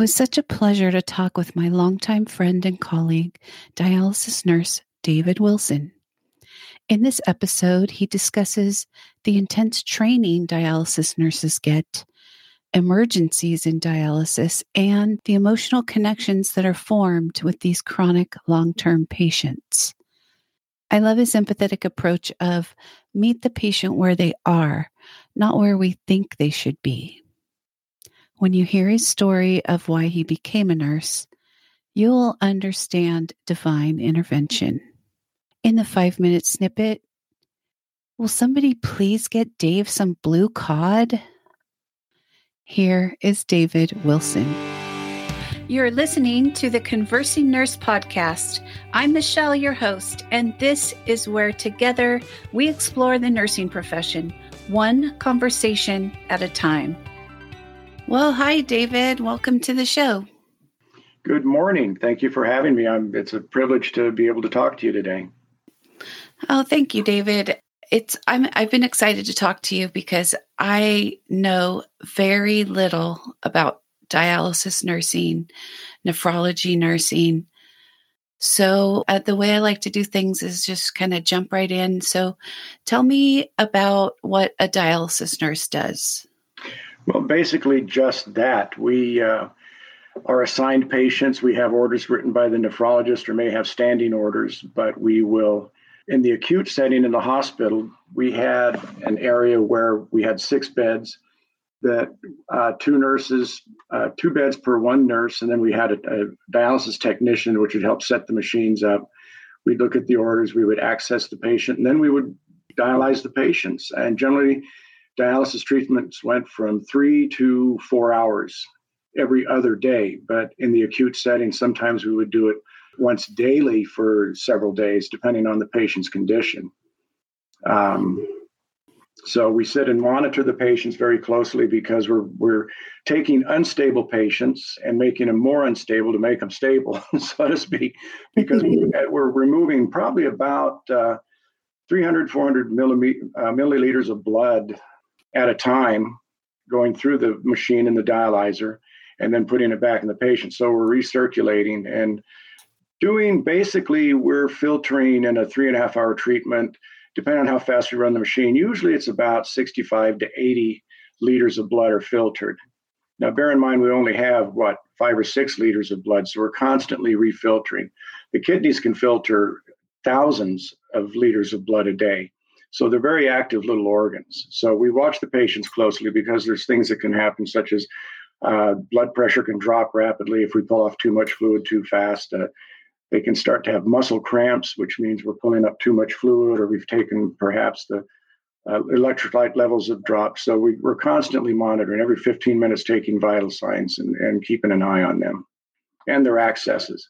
was such a pleasure to talk with my longtime friend and colleague, dialysis nurse David Wilson. In this episode, he discusses the intense training dialysis nurses get, emergencies in dialysis, and the emotional connections that are formed with these chronic long term patients. I love his empathetic approach of meet the patient where they are, not where we think they should be. When you hear his story of why he became a nurse, you'll understand divine intervention. In the five minute snippet, will somebody please get Dave some blue cod? Here is David Wilson. You're listening to the Conversing Nurse podcast. I'm Michelle, your host, and this is where together we explore the nursing profession, one conversation at a time. Well, hi, David. Welcome to the show. Good morning. Thank you for having me. I'm, it's a privilege to be able to talk to you today. Oh, thank you, David. It's I'm I've been excited to talk to you because I know very little about dialysis nursing, nephrology nursing. So, uh, the way I like to do things is just kind of jump right in. So, tell me about what a dialysis nurse does. Well, basically, just that. We uh, are assigned patients. We have orders written by the nephrologist or may have standing orders, but we will, in the acute setting in the hospital, we had an area where we had six beds that uh, two nurses, uh, two beds per one nurse, and then we had a, a, dialysis technician, which would help set the machines up. We'd look at the orders, we would access the patient, and then we would dialyze the patients. And generally, dialysis treatments went from three to four hours every other day. But in the acute setting, sometimes we would do it once daily for several days, depending on the patient's condition. Um, so we sit and monitor the patients very closely because we're we're taking unstable patients and making them more unstable to make them stable, so to speak, because we're removing probably about uh, 300, 400 uh, milliliters of blood at a time, going through the machine and the dialyzer, and then putting it back in the patient. So we're recirculating and doing basically we're filtering in a three and a half hour treatment depending on how fast we run the machine, usually it's about 65 to 80 liters of blood are filtered. Now, bear in mind, we only have what, five or six liters of blood, so we're constantly refiltering. The kidneys can filter thousands of liters of blood a day. So they're very active little organs. So we watch the patients closely because there's things that can happen, such as uh, blood pressure can drop rapidly if we pull off too much fluid too fast. Uh, they can start to have muscle cramps, which means we're pulling up too much fluid, or we've taken perhaps the uh, electrolyte levels have dropped. So we, are constantly monitoring every 15 minutes, taking vital signs and, and keeping an eye on them and their accesses.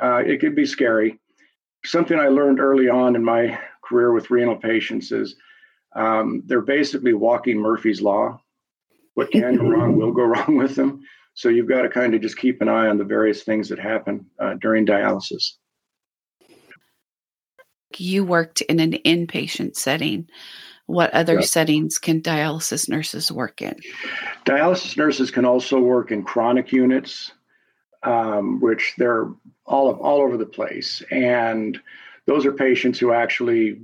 Uh, it could be scary. Something I learned early on in my career with renal patients is um, they're basically walking Murphy's Law. What can go wrong will go wrong with them. So you've got to kind of just keep an eye on the various things that happen uh, during dialysis. You worked in an inpatient setting. What other yep. settings can dialysis nurses work in? Dialysis nurses can also work in chronic units, um, which they're all of, all over the place, and those are patients who actually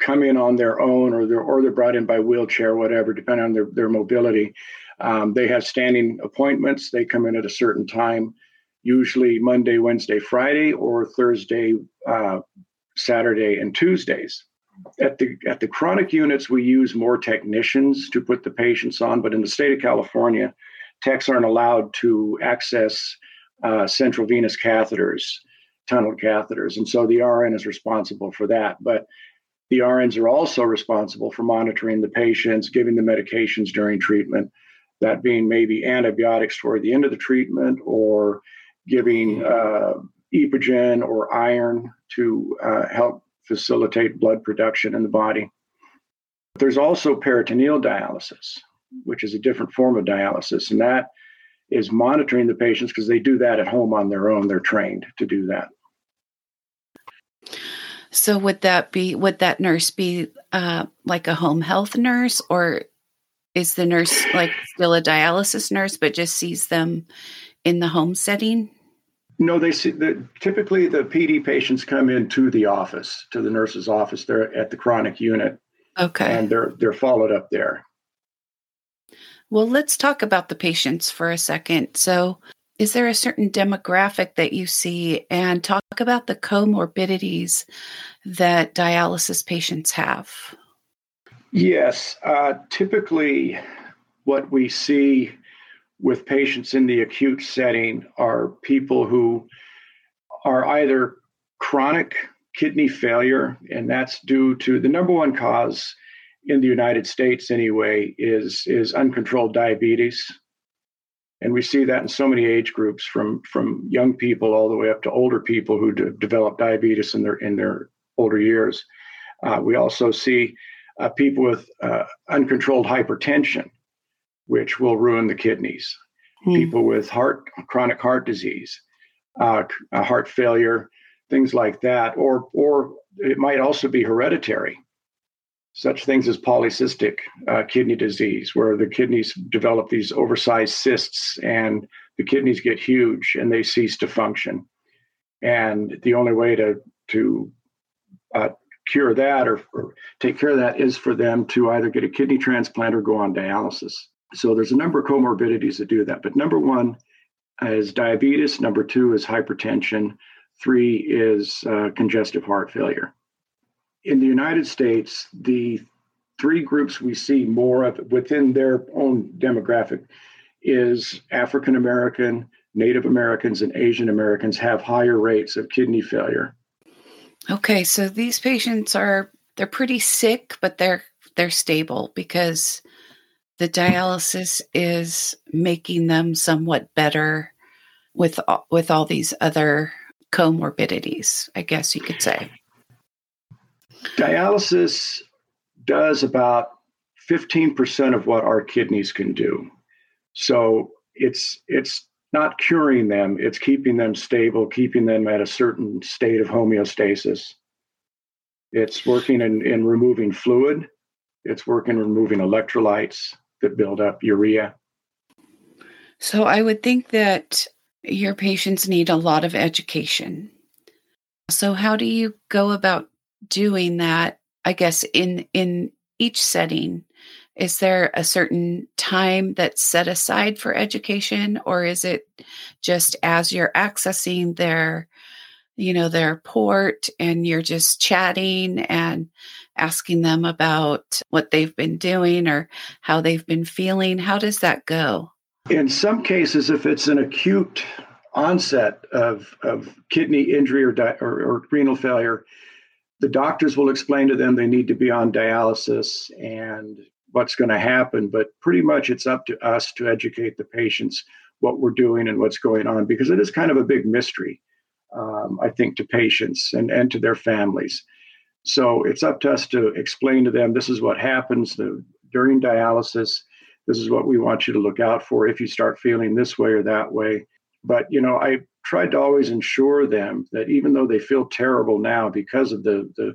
come in on their own, or they're or they're brought in by wheelchair, whatever, depending on their their mobility. Um, they have standing appointments. They come in at a certain time, usually Monday, Wednesday, Friday, or Thursday, uh, Saturday, and Tuesdays. At the at the chronic units, we use more technicians to put the patients on, but in the state of California, techs aren't allowed to access uh, central venous catheters, tunnel catheters, and so the RN is responsible for that. But the RNs are also responsible for monitoring the patients, giving the medications during treatment, that being maybe antibiotics toward the end of the treatment or giving uh, epogen or iron to uh, help facilitate blood production in the body. There's also peritoneal dialysis, which is a different form of dialysis, and that is monitoring the patients because they do that at home on their own. They're trained to do that. So would that be would that nurse be uh, like a home health nurse, or is the nurse like still a dialysis nurse, but just sees them in the home setting? No, they see the typically the PD patients come into the office to the nurse's office. They're at the chronic unit. Okay. And they're they're followed up there. Well, let's talk about the patients for a second. So, is there a certain demographic that you see and talk about the comorbidities that dialysis patients have? Yes. Uh, typically, what we see with patients in the acute setting are people who are either chronic kidney failure, and that's due to the number one cause in the United States anyway is is uncontrolled diabetes. And we see that in so many age groups, from from young people all the way up to older people who de- develop diabetes in their in their older years. Uh, we also see uh, people with uh, uncontrolled hypertension, which will ruin the kidneys. Hmm. People with heart chronic heart disease, uh, heart failure, things like that, or or it might also be hereditary such things as polycystic uh, kidney disease, where the kidneys develop these oversized cysts and the kidneys get huge and they cease to function. And the only way to to uh, cure that or, or, take care of that is for them to either get a kidney transplant or go on dialysis. So there's a number of comorbidities that do that. But number one is diabetes. Number two is hypertension. Three is uh, congestive heart failure in the United States, the three groups we see more of within their own demographic is African American, Native Americans, and Asian Americans have higher rates of kidney failure. Okay, so these patients are they're pretty sick, but they're they're stable because the dialysis is making them somewhat better with with all these other comorbidities, I guess you could say. Dialysis does about 15% of what our kidneys can do. So it's it's not curing them, it's keeping them stable, keeping them at a certain state of homeostasis. It's working in, in removing fluid, it's working removing electrolytes that build up urea. So I would think that your patients need a lot of education. So how do you go about doing that i guess in in each setting? Is there a certain time that's set aside for education or is it just as you're accessing their you know their port and you're just chatting and asking them about what they've been doing or how they've been feeling? How does that go? In some cases if it's an acute onset of, of kidney injury or, di- or, or renal failure the doctors will explain to them they need to be on dialysis and what's going to happen, but pretty much it's up to us to educate the patients what we're doing and what's going on because it is kind of a big mystery, um, I think, to patients and, and to their families. So it's up to us to explain to them this is what happens the, during dialysis. This is what we want you to look out for if you start feeling this way or that way. But you know, I tried to always ensure them that even though they feel terrible now because of the the,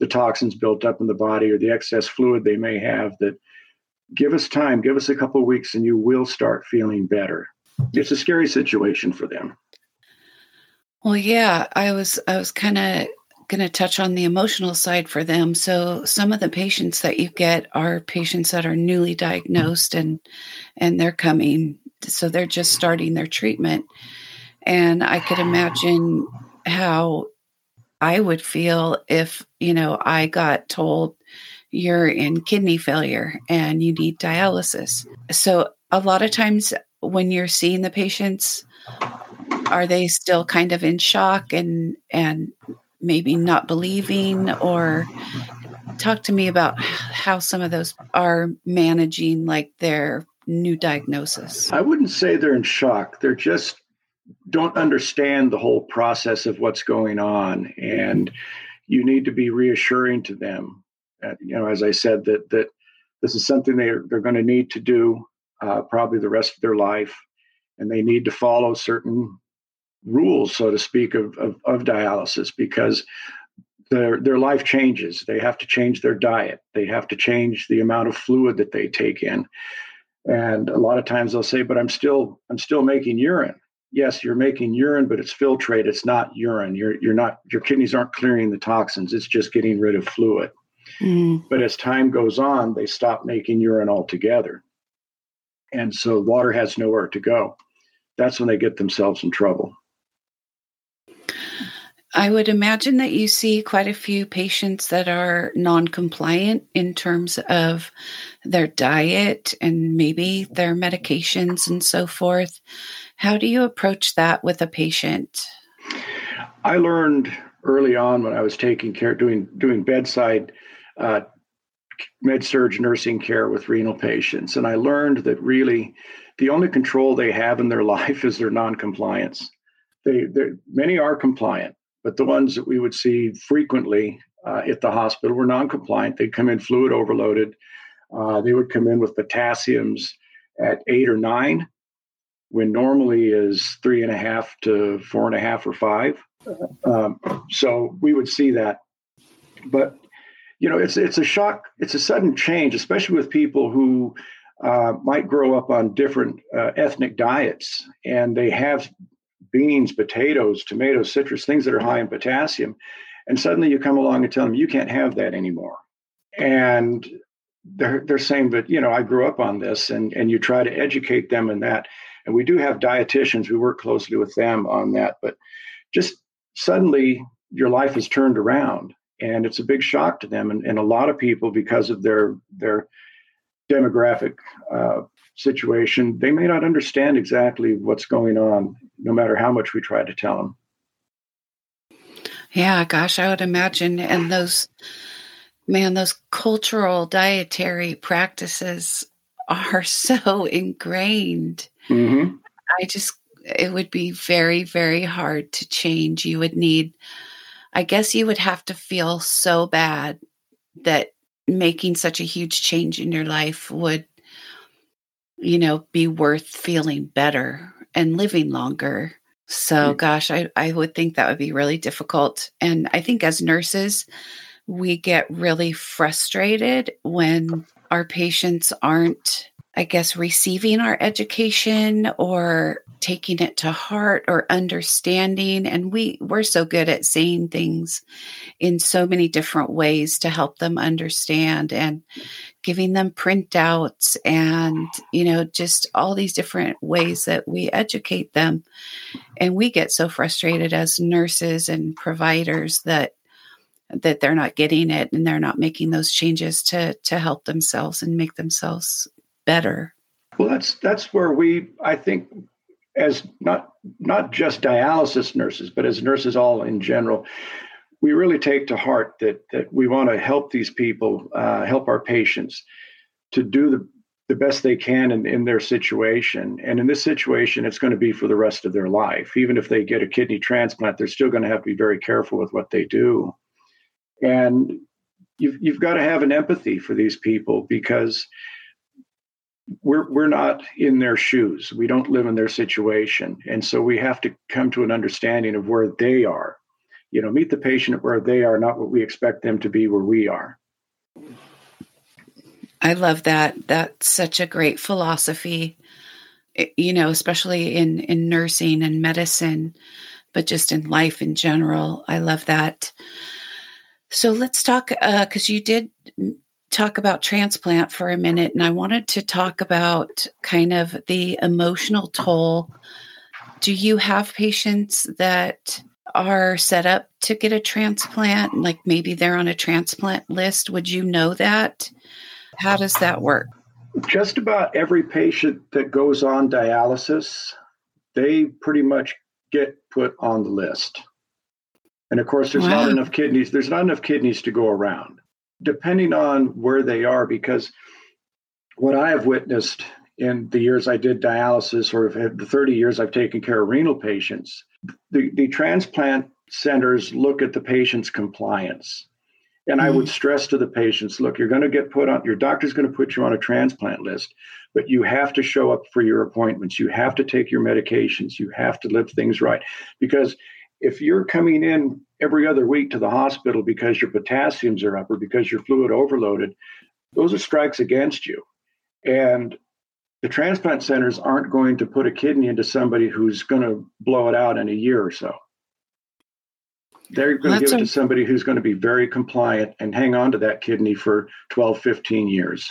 the toxins built up in the body or the excess fluid they may have, that give us time, give us a couple of weeks, and you will start feeling better. It's a scary situation for them. Well, yeah, I was I was kind of going to touch on the emotional side for them. So some of the patients that you get are patients that are newly diagnosed and and they're coming so they're just starting their treatment and I could imagine how I would feel if, you know, I got told you're in kidney failure and you need dialysis. So a lot of times when you're seeing the patients, are they still kind of in shock and and maybe not believing or talk to me about how some of those are managing like their new diagnosis? I wouldn't say they're in shock. They're just don't understand the whole process of what's going on and you need to be reassuring to them you know as i said that that this is something they're, they're going to need to do uh, probably the rest of their life and they need to follow certain rules so to speak of, of, of dialysis because their their life changes. They have to change their diet. They have to change the amount of fluid that they take in. And a lot of times they'll say, "But I'm still I'm still making urine." Yes, you're making urine, but it's filtrate. It's not urine. You're you're not your kidneys aren't clearing the toxins. It's just getting rid of fluid. Mm. But as time goes on, they stop making urine altogether. And so water has nowhere to go. That's when they get themselves in trouble. I would imagine that you see quite a few patients that are non compliant in terms of their diet and maybe their medications and so forth. How do you approach that with a patient? I learned early on when I was taking care, doing doing bedside uh, med surg nursing care with renal patients, and I learned that really the only control they have in their life is their non-compliance. They, many are compliant, but the ones that we would see frequently uh, at the hospital were non-compliant. They'd come in fluid overloaded. Uh, they would come in with potassiums at eight or nine, when normally is three and a half to four and a half or five. Um, so we would see that, but you know, it's it's a shock. It's a sudden change, especially with people who uh, might grow up on different uh, ethnic diets and they have beans, potatoes, tomatoes, citrus, things that are high in potassium. And suddenly you come along and tell them you can't have that anymore. And they're they're saying, but you know, I grew up on this, and and you try to educate them in that. And we do have dietitians. We work closely with them on that. But just suddenly your life is turned around and it's a big shock to them and, and a lot of people because of their their demographic uh, situation they may not understand exactly what's going on no matter how much we try to tell them yeah gosh i would imagine and those man those cultural dietary practices are so ingrained mm-hmm. i just it would be very very hard to change you would need I guess you would have to feel so bad that making such a huge change in your life would, you know, be worth feeling better and living longer. So, mm. gosh, I, I would think that would be really difficult. And I think as nurses, we get really frustrated when our patients aren't I guess, receiving our education or taking it to heart or understanding. And we, we're so good at saying things in so many different ways to help them understand and giving them printouts and, you know, just all these different ways that we educate them. And we get so frustrated as nurses and providers that that they're not getting it and they're not making those changes to to help themselves and make themselves better? Well, that's that's where we, I think, as not not just dialysis nurses, but as nurses all in general, we really take to heart that that we want to help these people, uh, help our patients to do the the best they can in, in their situation. And in this situation, it's going to be for the rest of their life. Even if they get a kidney transplant, they're still going to have to be very careful with what they do. And you've, you've got to have an empathy for these people because we're we're not in their shoes. We don't live in their situation, and so we have to come to an understanding of where they are. You know, meet the patient where they are, not what we expect them to be where we are. I love that. That's such a great philosophy. You know, especially in in nursing and medicine, but just in life in general. I love that. So let's talk because uh, you did talk about transplant for a minute, and I wanted to talk about kind of the emotional toll. Do you have patients that are set up to get a transplant? Like maybe they're on a transplant list. Would you know that? How does that work? Just about every patient that goes on dialysis, they pretty much get put on the list. And of course, there's wow. not enough kidneys. There's not enough kidneys to go around depending on where they are, because what I have witnessed in the years I did dialysis, or the 30 years I've taken care of renal patients, the, the transplant centers look at the patient's compliance. And I would mm. stress to the patients look, you're going to get put on, your doctor's going to put you on a transplant list, but you have to show up for your appointments. You have to take your medications. You have to live things right. Because if you're coming in every other week to the hospital because your potassiums are up or because you're fluid overloaded, those are strikes against you. And the transplant centers aren't going to put a kidney into somebody who's going to blow it out in a year or so. They're going to give it a- to somebody who's going to be very compliant and hang on to that kidney for 12, 15 years.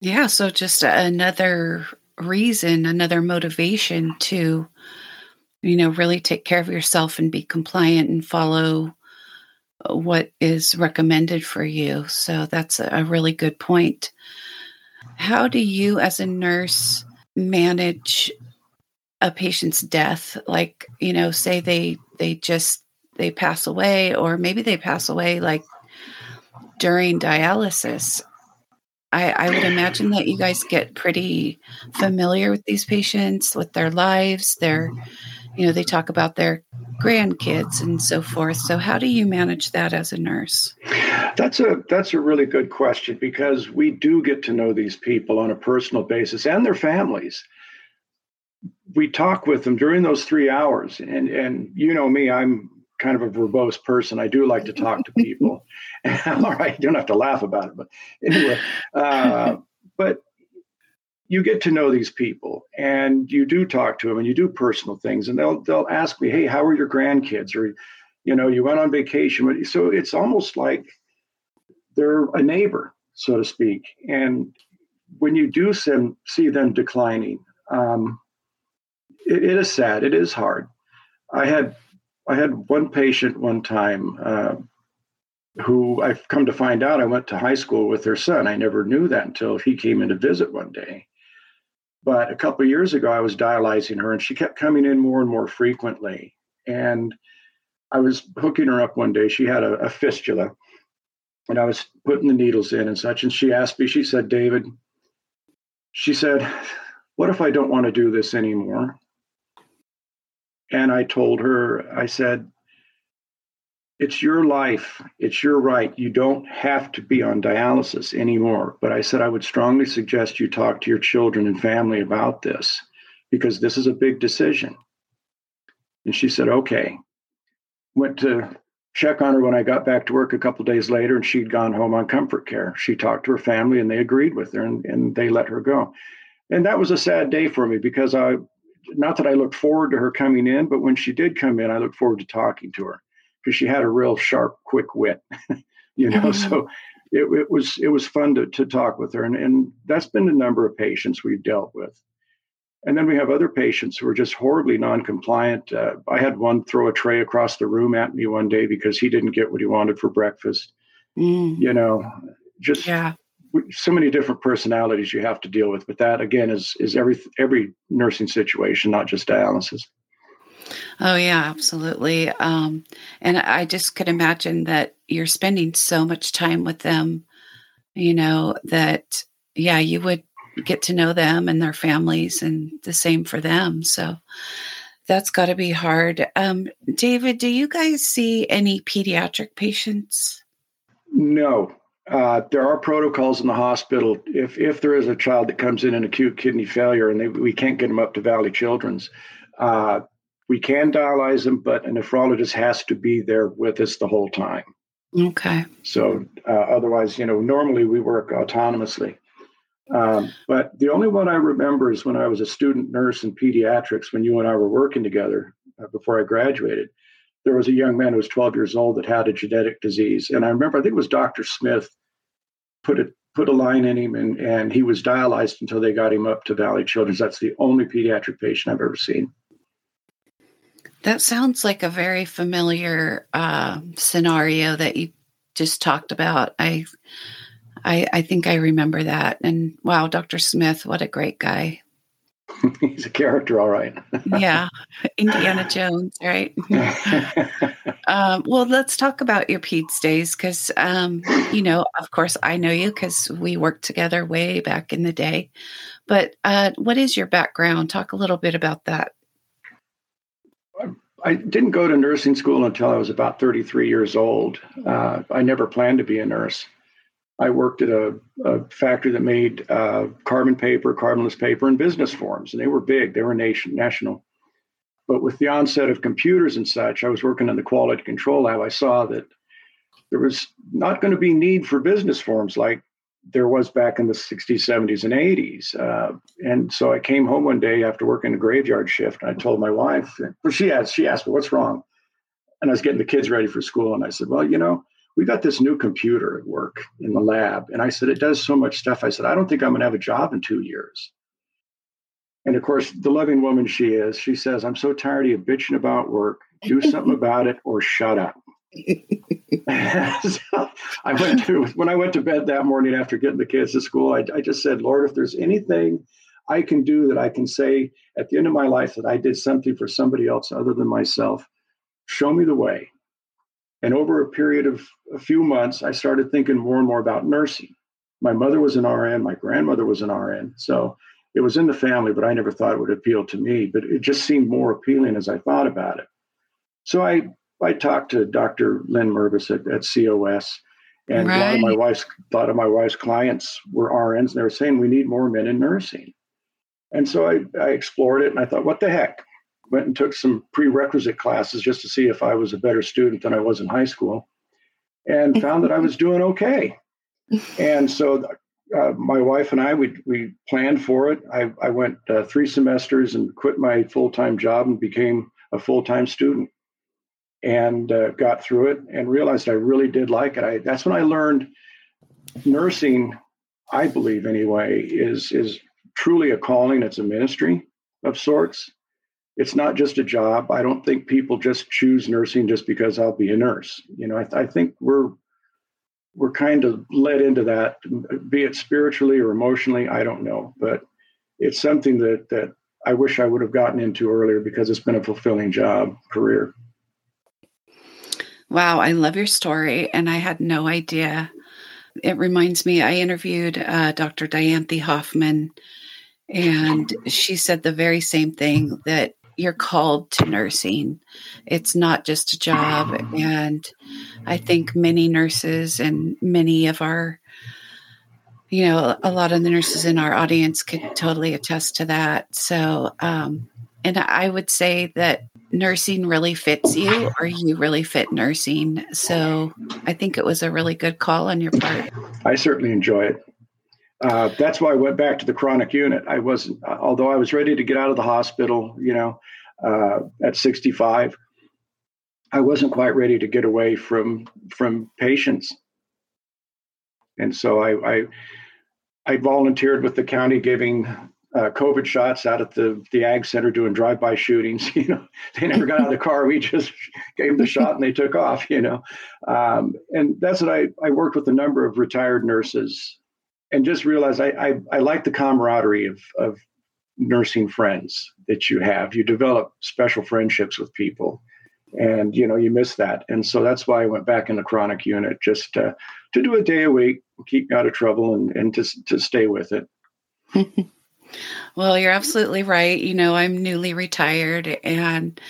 Yeah, so just another reason, another motivation to, you know, really take care of yourself and be compliant and follow uh, what is recommended for you. So that's a really good point. How do you, as a nurse, manage a patient's death? Like, you know, say they they just they pass away, or maybe they pass away like during dialysis. I, I would imagine that you guys get pretty familiar with these patients, with their lives, their, you know, they talk about their grandkids and so forth. So how do you manage that as a nurse? That's a that's a really good question because we do get to know these people on a personal basis and their families. We talk with them during those three hours, and and you know me, I'm kind of a verbose person. I do like to talk to people. All right, you don't have to laugh about it, but anyway, uh, but you get to know these people and you do talk to them and you do personal things and they'll they'll ask me, hey, how are your grandkids? Or you know, you went on vacation. So it's almost like they're a neighbor, so to speak. And when you do some, see them declining, um, it, it is sad. It is hard. I had I had one patient one time uh, who I've come to find out I went to high school with her son. I never knew that until he came in to visit one day. But a couple years ago, I was dialyzing her, and she kept coming in more and more frequently. And I was hooking her up one day. She had a, a fistula, and I was putting the needles in and such. And she asked me, she said, David, she said, What if I don't want to do this anymore? And I told her, I said, it's your life. It's your right. You don't have to be on dialysis anymore. But I said, I would strongly suggest you talk to your children and family about this because this is a big decision. And she said, okay. Went to check on her when I got back to work a couple days later, and she'd gone home on comfort care. She talked to her family and they agreed with her and, and they let her go. And that was a sad day for me because I not that I looked forward to her coming in, but when she did come in, I looked forward to talking to her because she had a real sharp, quick wit, you know. Mm-hmm. So it, it, was it was fun to, to talk with her, and, and that's been the number of patients we've dealt with. And then we have other patients who are just horribly non-compliant. Uh, I had one throw a tray across the room at me one day because he didn't get what he wanted for breakfast. Mm. You know, just yeah so many different personalities you have to deal with. But that again is is every every nursing situation, not just dialysis. Oh yeah, absolutely. Um, and I just could imagine that you're spending so much time with them. You know that yeah, you would get to know them and their families, and the same for them. So that's got to be hard. Um, David, do you guys see any pediatric patients? No, uh, there are protocols in the hospital if if there is a child that comes in an acute kidney failure and they, we can't get them up to Valley Children's. Uh, we can dialyze them, but a nephrologist has to be there with us the whole time. Okay. So uh, otherwise, you know, normally we work autonomously. Um, but the only one I remember is when I was a student nurse in pediatrics when you and I were working together uh, before I graduated there was a young man who was 12 years old that had a genetic disease. And I remember, I think it was Dr. Smith put it put a line in him and, and he was dialyzed until they got him up to Valley Children's. That's the only pediatric patient I've ever seen. That sounds like a very familiar uh, scenario that you just talked about. I, I, I think I remember that. And wow, Dr. Smith, what a great guy. He's a character, all right. yeah, Indiana Jones, right? um, well, let's talk about your Peds days because, um, you know, of course, I know you because we worked together way back in the day. But uh, what is your background? Talk a little bit about that. I didn't go to nursing school until I was about 33 years old. Uh, I never planned to be a nurse. I worked at a, a factory that made uh, carbon paper, carbonless paper, and business forms, and they were big. They were nation national. But with the onset of computers and such, I was working in the quality control lab. I saw that there was not going to be need for business forms like there was back in the 60s, 70s, and 80s. Uh, and so I came home one day after working a graveyard shift, and I told my wife, well, she asked, she asked me, what's wrong? And I was getting the kids ready for school, and I said, well, you know, we got this new computer at work in the lab. And I said, it does so much stuff. I said, I don't think I'm going to have a job in two years. And of course, the loving woman she is, she says, I'm so tired of you bitching about work. Do something about it or shut up. so I went to when I went to bed that morning after getting the kids to school. I, I just said, Lord, if there's anything I can do that I can say at the end of my life that I did something for somebody else other than myself, show me the way. And over a period of a few months, I started thinking more and more about nursing. My mother was an RN, my grandmother was an RN. So it was in the family, but I never thought it would appeal to me. But it just seemed more appealing as I thought about it. So I I talked to Dr. Lynn Mervis at, at COS, and right. a lot of my wife's a lot of my wife's clients were RNs, and they were saying we need more men in nursing. And so I, I explored it, and I thought, what the heck? Went and took some prerequisite classes just to see if I was a better student than I was in high school, and found that I was doing okay. And so uh, my wife and I, we we planned for it. I, I went uh, three semesters and quit my full time job and became a full time student and uh, got through it and realized I really did like it. I, that's when I learned nursing. I believe anyway is is truly a calling. It's a ministry of sorts. It's not just a job. I don't think people just choose nursing just because I'll be a nurse. You know, I, I think we're we're kind of led into that, be it spiritually or emotionally. I don't know, but it's something that that I wish I would have gotten into earlier because it's been a fulfilling job career. Wow, I love your story, and I had no idea. It reminds me, I interviewed uh, Dr. Dianthe Hoffman, and she said the very same thing that you're called to nursing. It's not just a job. And I think many nurses and many of our, you know, a lot of the nurses in our audience could totally attest to that. So, um, and I would say that nursing really fits you or you really fit nursing. So I think it was a really good call on your part. I certainly enjoy it. Uh, that's why I went back to the chronic unit. I wasn't, although I was ready to get out of the hospital, you know, uh, at 65, I wasn't quite ready to get away from from patients, and so I I, I volunteered with the county, giving uh, COVID shots out at the the ag center doing drive-by shootings. You know, they never got out of the car. We just gave them the shot and they took off. You know, um, and that's what I I worked with a number of retired nurses, and just realized I I, I like the camaraderie of of nursing friends that you have. You develop special friendships with people, and you know you miss that. And so that's why I went back in the chronic unit just to do a day a week, keep me out of trouble, and and to to stay with it. Well, you're absolutely right. You know, I'm newly retired, and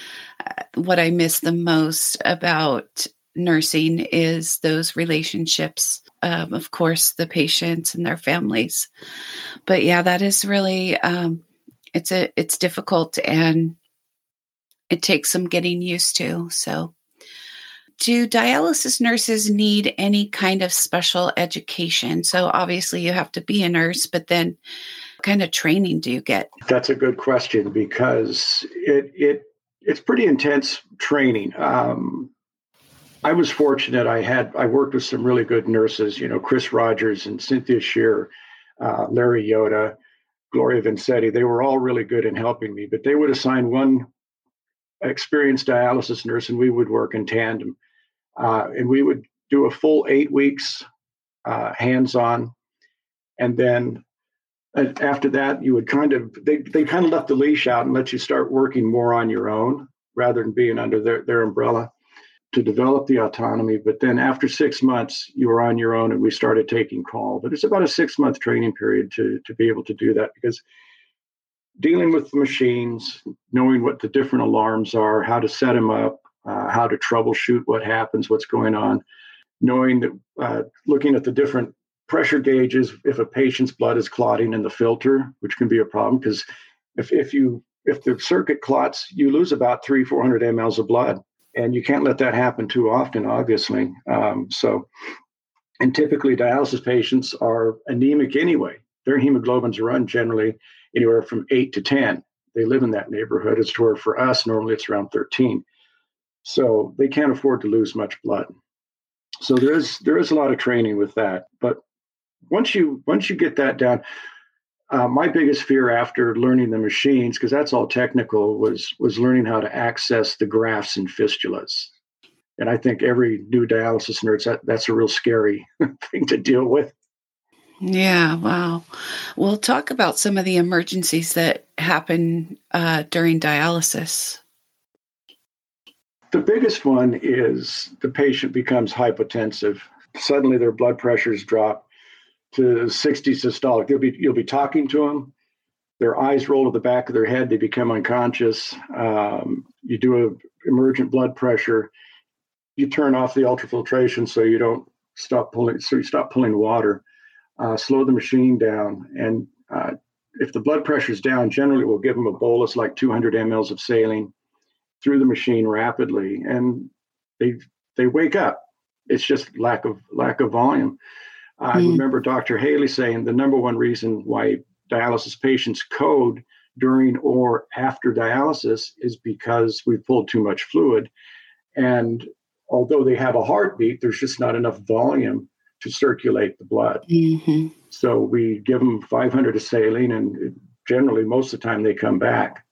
uh, what I miss the most about nursing is those relationships. Um, of course, the patients and their families. But yeah, that is really um, it's a it's difficult and it takes some getting used to. So, do dialysis nurses need any kind of special education? So, obviously, you have to be a nurse, but then kind of training do you get? That's a good question because it it it's pretty intense training. Um, I was fortunate. I had I worked with some really good nurses. You know, Chris Rogers and Cynthia Shear, uh, Larry Yoda, Gloria Vincetti. They were all really good in helping me. But they would assign one experienced dialysis nurse, and we would work in tandem. Uh, and we would do a full eight weeks uh, hands on, and then after that, you would kind of they they kind of left the leash out and let you start working more on your own rather than being under their, their umbrella to develop the autonomy. But then after six months, you were on your own and we started taking call. But it's about a six month training period to to be able to do that because dealing with the machines, knowing what the different alarms are, how to set them up, uh, how to troubleshoot what happens, what's going on, knowing that uh, looking at the different pressure gauges if a patient's blood is clotting in the filter, which can be a problem because if, if you if the circuit clots, you lose about three, 400 mLs of blood. And you can't let that happen too often, obviously. Um, so, and typically dialysis patients are anemic anyway. Their hemoglobins run generally anywhere from eight to 10. They live in that neighborhood. It's where for us, normally it's around 13. So they can't afford to lose much blood. So there is there is a lot of training with that. But once you once you get that down, uh, my biggest fear after learning the machines, because that's all technical, was was learning how to access the grafts and fistulas. And I think every new dialysis nurse that, that's a real scary thing to deal with. Yeah, wow. We'll talk about some of the emergencies that happen uh, during dialysis. The biggest one is the patient becomes hypotensive. Suddenly their blood pressures drop to 60 systolic. You'll be you'll be talking to them. Their eyes roll to the back of their head. They become unconscious. Um, you do a emergent blood pressure. You turn off the ultrafiltration so you don't stop pulling. So you stop pulling water. Uh, slow the machine down, and uh, if the blood pressure is down, generally we'll give them a bolus like 200 mLs of saline through the machine rapidly, and they they wake up. It's just lack of lack of volume. I mm. remember Dr. Haley saying the number one reason why dialysis patients code during or after dialysis is because we've pulled too much fluid. And although they have a heartbeat, there's just not enough volume to circulate the blood. Mm-hmm. So we give them 500 of saline, and generally, most of the time, they come back.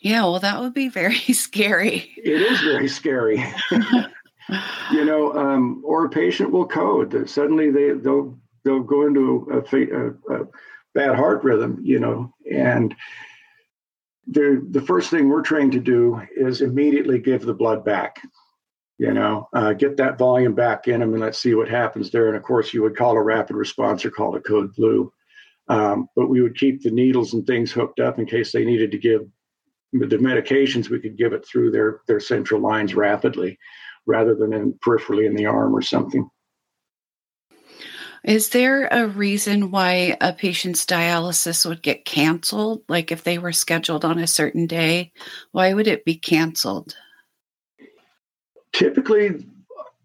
Yeah, well, that would be very scary. It is very scary. you know, um, or a patient will code that suddenly they they'll they'll go into a, a, a bad heart rhythm, you know, and the the first thing we're trained to do is immediately give the blood back. You know, uh, get that volume back in them, and let's see what happens there. And of course, you would call a rapid response or call a code blue. Um, but we would keep the needles and things hooked up in case they needed to give the medications. We could give it through their their central lines rapidly rather than in peripherally in the arm or something. Is there a reason why a patient's dialysis would get canceled? Like if they were scheduled on a certain day, why would it be canceled? Typically,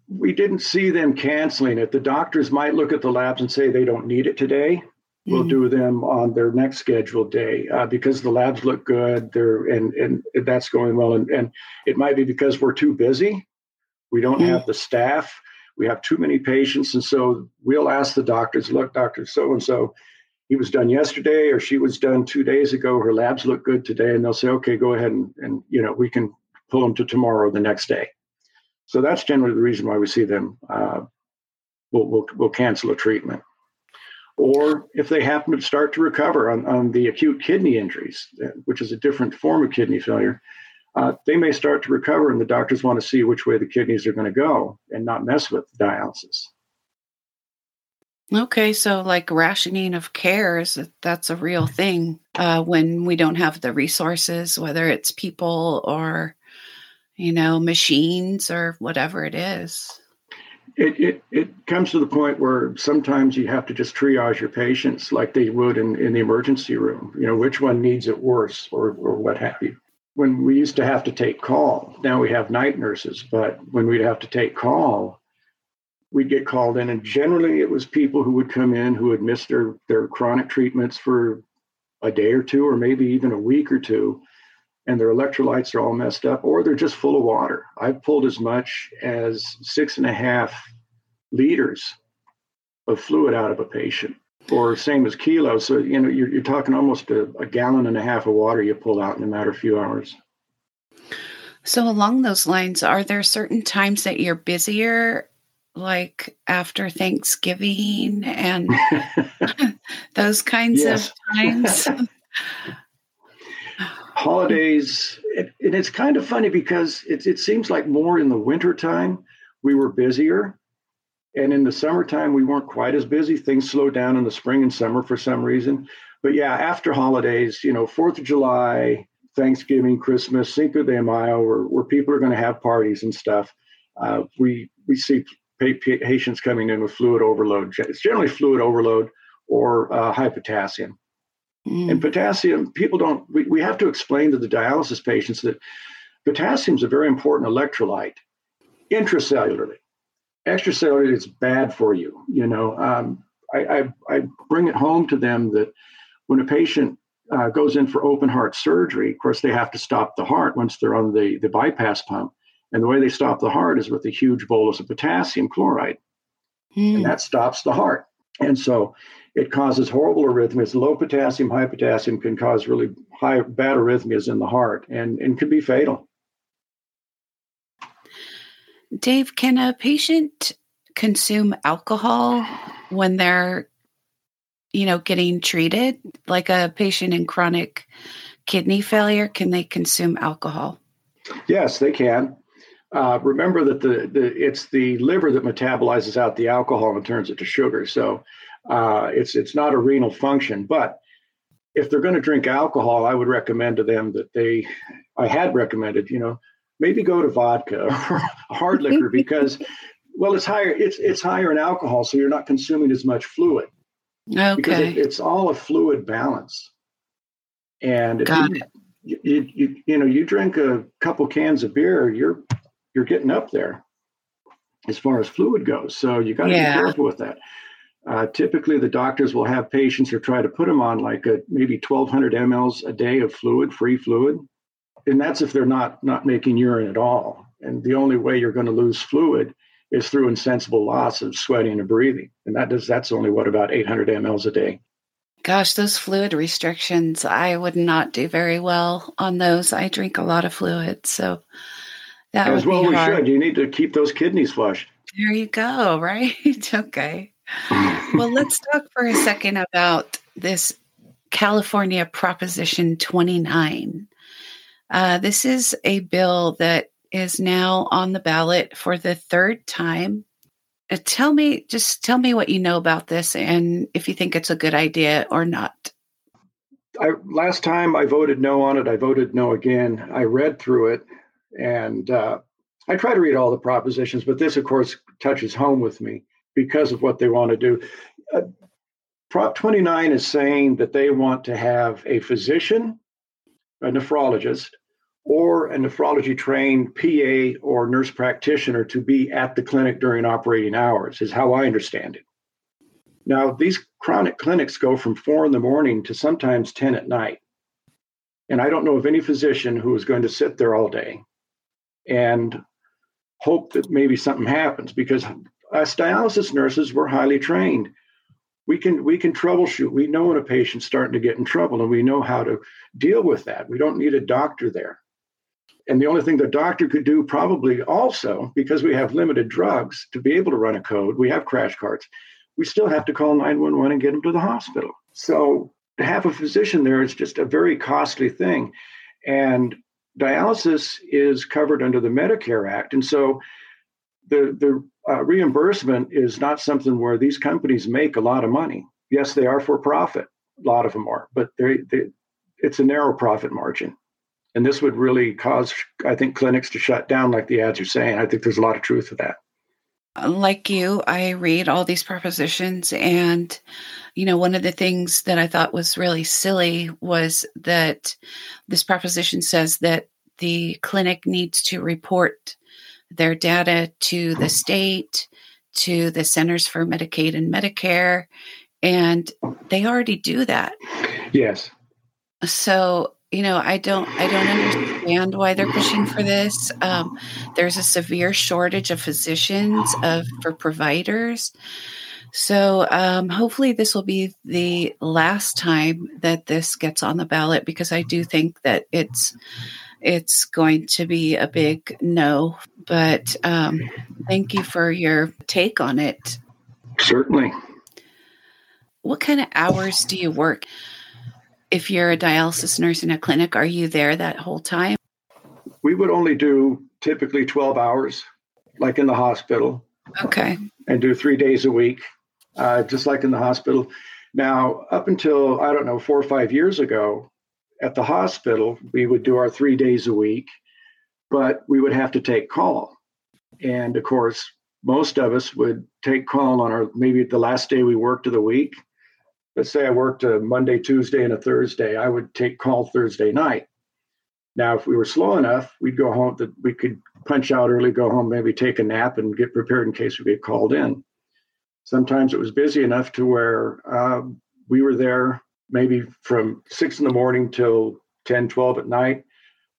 we didn't see them canceling it. The doctors might look at the labs and say they don't need it today. Mm-hmm. We'll do them on their next scheduled day uh, because the labs look good. They're and and that's going well. And and it might be because we're too busy we don't mm-hmm. have the staff. We have too many patients. And so we'll ask the doctors, look, Dr. So and so, he was done yesterday or she was done two days ago. Her labs look good today. And they'll say, okay, go ahead and, and you know, we can pull them to tomorrow or the next day. So that's generally the reason why we see them. Uh, we'll, we'll, we'll cancel a treatment. Or if they happen to start to recover on, on the acute kidney injuries, which is a different form of kidney failure, uh, they may start to recover, and the doctors want to see which way the kidneys are going to go and not mess with dialysis. Okay, so like rationing of care is that's a real thing uh, when we don't have the resources, whether it's people or you know machines or whatever it is. It, it, it comes to the point where sometimes you have to just triage your patients like they would in, in the emergency room. You know, which one needs it worse or, or what have you when we used to have to take call, now we have night nurses, but when we'd have to take call, we'd get called in. And generally, it was people who would come in who had missed their, their chronic treatments for a day or two, or maybe even a week or two, and their electrolytes are all messed up, or they're just full of water. I've pulled as much as six and a half liters of fluid out of a patient or same as kilos. So, you know, you're, you're talking almost a, a gallon and a half of water you pull out in a matter of a few hours. So, along those lines, are there certain times that you're busier, like after Thanksgiving and those kinds of times? Holidays, it, and it's kind of funny because it, it seems like more in the wintertime we were busier and in the summertime, we weren't quite as busy. Things slowed down in the spring and summer for some reason. But yeah, after holidays, you know, Fourth of July, Thanksgiving, Christmas, Cinco de Mayo, where, where people are going to have parties and stuff, uh, we we see patients coming in with fluid overload. It's generally fluid overload or uh, high potassium. Mm. And potassium, people don't, we, we have to explain to the dialysis patients that potassium is a very important electrolyte intracellularly. Extracellularly, is bad for you. You know, um, I, I, I, bring it home to them that when a patient uh, goes in for open heart surgery, of course, they have to stop the heart once they're on the, the bypass pump. And the way they stop the heart is with a huge bolus of potassium chloride. Mm. And that stops the heart. And so it causes horrible arrhythmias. Low potassium, high potassium can cause really high, bad arrhythmias in the heart and, and can be fatal. Dave, can a patient consume alcohol when they're, you know, getting treated? Like a patient in chronic kidney failure, can they consume alcohol? Yes, they can. Uh, remember that the, the it's the liver that metabolizes out the alcohol and turns it to sugar. So uh, it's it's not a renal function. But if they're going to drink alcohol, I would recommend to them that they. I had recommended, you know, maybe go to vodka or hard liquor because, well, it's higher. It's it's higher in alcohol, so you're not consuming as much fluid. Okay. Because it, it's all a fluid balance. And Got you, it. You, you, you know you drink a couple cans of beer, you're you're getting up there as far as fluid goes. So you got to yeah. be careful with that. Uh, typically, the doctors will have patients or try to put them on like a, maybe 1,200 mLs a day of fluid, free fluid, and that's if they're not not making urine at all. And the only way you're going to lose fluid is through insensible loss of sweating and breathing, and that does that's only what about 800 mLs a day. Gosh, those fluid restrictions, I would not do very well on those. I drink a lot of fluid, so that as well we hard. should. You need to keep those kidneys flush. There you go. Right? okay. well, let's talk for a second about this California Proposition 29. Uh, this is a bill that is now on the ballot for the third time. Uh, tell me, just tell me what you know about this and if you think it's a good idea or not. I, last time I voted no on it, I voted no again. I read through it and uh, I try to read all the propositions, but this, of course, touches home with me because of what they want to do. Uh, Prop 29 is saying that they want to have a physician, a nephrologist, or a nephrology trained PA or nurse practitioner to be at the clinic during operating hours, is how I understand it. Now, these chronic clinics go from four in the morning to sometimes 10 at night. And I don't know of any physician who is going to sit there all day and hope that maybe something happens because us dialysis nurses were highly trained. We can we can troubleshoot. We know when a patient's starting to get in trouble and we know how to deal with that. We don't need a doctor there. And the only thing the doctor could do probably also, because we have limited drugs to be able to run a code, we have crash carts, we still have to call 911 and get them to the hospital. So to have a physician there is just a very costly thing. And dialysis is covered under the Medicare Act. And so the, the uh, reimbursement is not something where these companies make a lot of money. Yes, they are for profit, a lot of them are, but they, they, it's a narrow profit margin. And this would really cause, I think, clinics to shut down, like the ads are saying. I think there's a lot of truth to that. Like you, I read all these propositions and you know, one of the things that I thought was really silly was that this proposition says that the clinic needs to report their data to the state, to the Centers for Medicaid and Medicare, and they already do that. Yes. So you know i don't i don't understand why they're pushing for this um, there's a severe shortage of physicians of for providers so um, hopefully, this will be the last time that this gets on the ballot because I do think that it's it's going to be a big no. But um, thank you for your take on it. Certainly. What kind of hours do you work? If you're a dialysis nurse in a clinic, are you there that whole time? We would only do typically 12 hours, like in the hospital. Okay. And do three days a week uh, just like in the hospital. Now, up until, I don't know, four or five years ago, at the hospital, we would do our three days a week, but we would have to take call. And of course, most of us would take call on our maybe the last day we worked of the week. Let's say I worked a Monday, Tuesday, and a Thursday, I would take call Thursday night. Now, if we were slow enough, we'd go home that we could punch out early, go home, maybe take a nap and get prepared in case we get called in. Sometimes it was busy enough to where uh, we were there maybe from six in the morning till 10, 12 at night,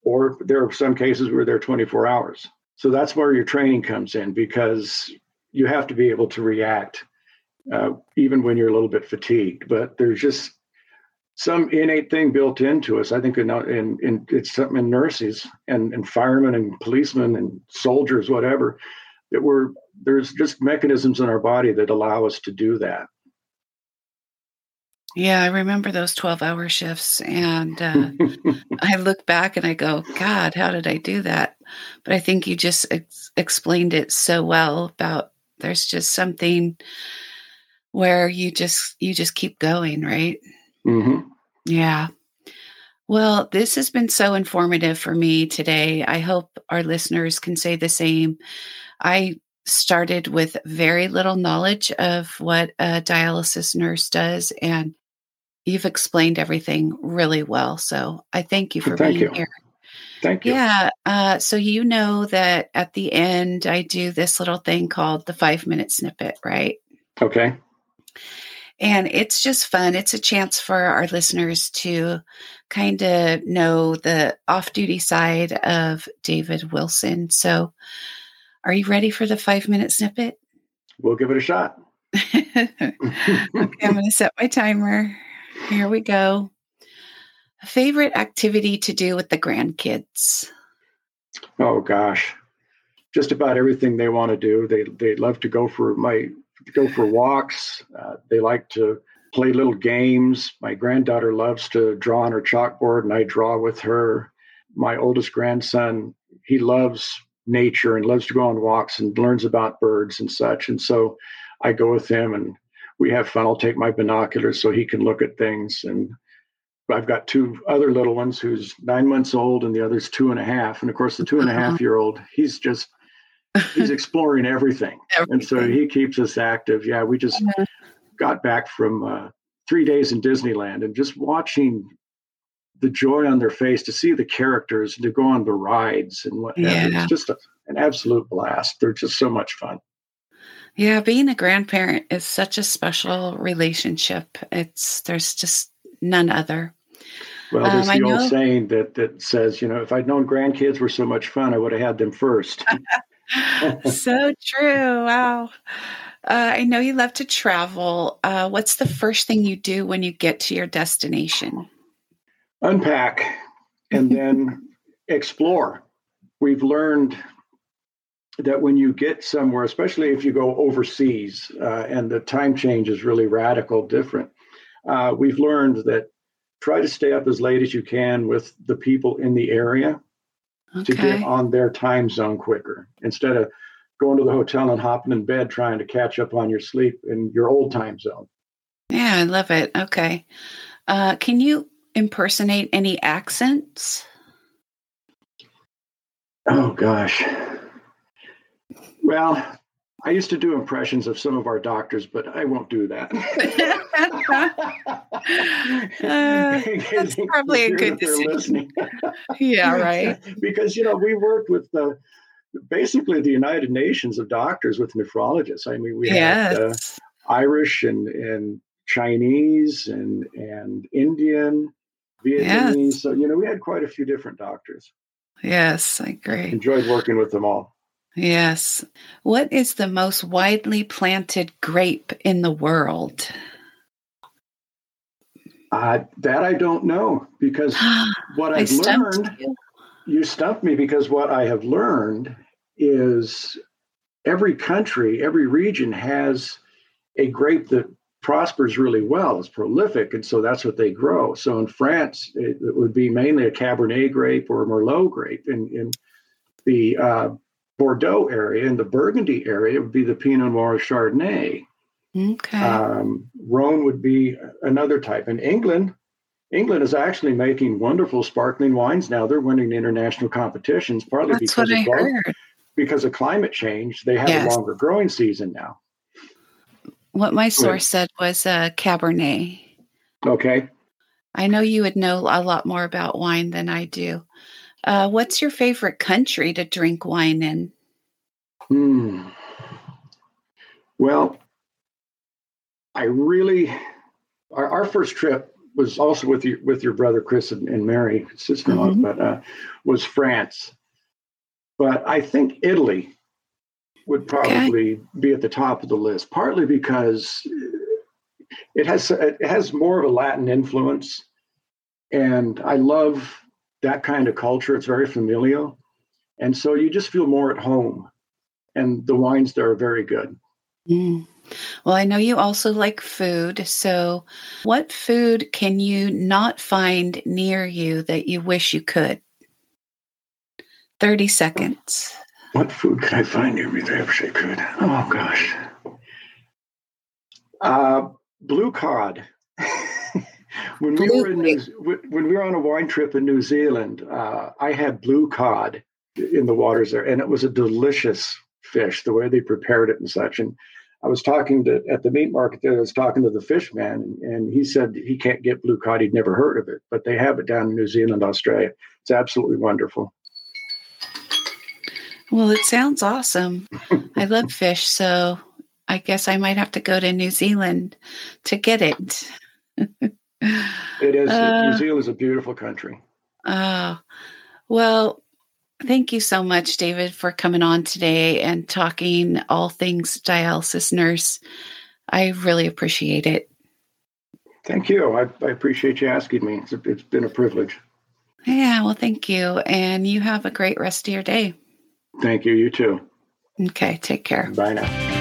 or there are some cases where they're 24 hours. So that's where your training comes in because you have to be able to react uh, even when you're a little bit fatigued. But there's just some innate thing built into us. I think in, in, in it's something in nurses and, and firemen and policemen and soldiers, whatever, that we're there's just mechanisms in our body that allow us to do that. Yeah, I remember those 12 hour shifts. And uh, I look back and I go, God, how did I do that? But I think you just ex- explained it so well about there's just something where you just you just keep going right mm-hmm. yeah well this has been so informative for me today i hope our listeners can say the same i started with very little knowledge of what a dialysis nurse does and you've explained everything really well. So I thank you for thank being you. here. Thank you. Yeah. Uh, so you know that at the end, I do this little thing called the five minute snippet, right? Okay. And it's just fun. It's a chance for our listeners to kind of know the off duty side of David Wilson. So, are you ready for the five minute snippet? We'll give it a shot. okay, I'm going to set my timer. Here we go. A favorite activity to do with the grandkids? Oh gosh, just about everything they want to do. They they love to go for my go for walks. Uh, they like to play little games. My granddaughter loves to draw on her chalkboard, and I draw with her. My oldest grandson, he loves nature and loves to go on walks and learns about birds and such. And so I go with him and we have fun. I'll take my binoculars so he can look at things. And I've got two other little ones who's nine months old and the other's two and a half. And of course, the two and a half year old, he's just he's exploring everything. everything. And so he keeps us active. Yeah, we just uh-huh. got back from uh, three days in Disneyland and just watching the joy on their face to see the characters and to go on the rides and what yeah. It's just a, an absolute blast. They're just so much fun. Yeah, being a grandparent is such a special relationship. It's there's just none other. Well, there's um, the old saying that that says, you know, if I'd known grandkids were so much fun, I would have had them first. so true. Wow. Uh, I know you love to travel. Uh, what's the first thing you do when you get to your destination? Unpack and then explore. We've learned that when you get somewhere, especially if you go overseas uh, and the time change is really radical different, uh, we've learned that try to stay up as late as you can with the people in the area okay. to get on their time zone quicker instead of going to the hotel and hopping in bed trying to catch up on your sleep in your old time zone. Yeah, I love it. Okay. Uh, can you impersonate any accents? Oh, gosh. Well, I used to do impressions of some of our doctors, but I won't do that. uh, that's probably a good decision. yeah, right. because you know we worked with the basically the United Nations of doctors with nephrologists. I mean, we yes. had uh, Irish and and Chinese and and Indian, Vietnamese. Yes. So you know we had quite a few different doctors. Yes, I agree. Enjoyed working with them all. Yes. What is the most widely planted grape in the world? Uh, that I don't know because what I've learned, you. you stumped me because what I have learned is every country, every region has a grape that prospers really well, is prolific, and so that's what they grow. So in France, it, it would be mainly a Cabernet grape or a Merlot grape. In, in the uh, Bordeaux area and the Burgundy area would be the Pinot Noir Chardonnay. Okay. Um, Rhone would be another type. In England, England is actually making wonderful sparkling wines now. They're winning international competitions, partly That's because of because of climate change. They have yes. a longer growing season now. What my source said was uh, Cabernet. Okay. I know you would know a lot more about wine than I do. Uh, what's your favorite country to drink wine in? Hmm. Well, I really, our, our first trip was also with your with your brother Chris and, and Mary, sister-in-law, mm-hmm. but uh, was France. But I think Italy would probably okay. be at the top of the list, partly because it has it has more of a Latin influence, and I love that kind of culture. It's very familial, and so you just feel more at home. And the wines there are very good. Mm. Well, I know you also like food. So, what food can you not find near you that you wish you could? 30 seconds. What food could I find near me that I wish I could? Oh, gosh. Uh, blue cod. when we were in New, when we were on a wine trip in New Zealand, uh, I had blue cod in the waters there, and it was a delicious fish. The way they prepared it and such. And I was talking to at the meat market there. I was talking to the fish man, and, and he said he can't get blue cod. He'd never heard of it, but they have it down in New Zealand, Australia. It's absolutely wonderful. Well, it sounds awesome. I love fish, so I guess I might have to go to New Zealand to get it. it is. Uh, New Zealand is a beautiful country. Oh, well, thank you so much, David, for coming on today and talking all things dialysis nurse. I really appreciate it. Thank you. I, I appreciate you asking me. It's, a, it's been a privilege. Yeah, well, thank you. And you have a great rest of your day. Thank you. You too. Okay, take care. Bye now.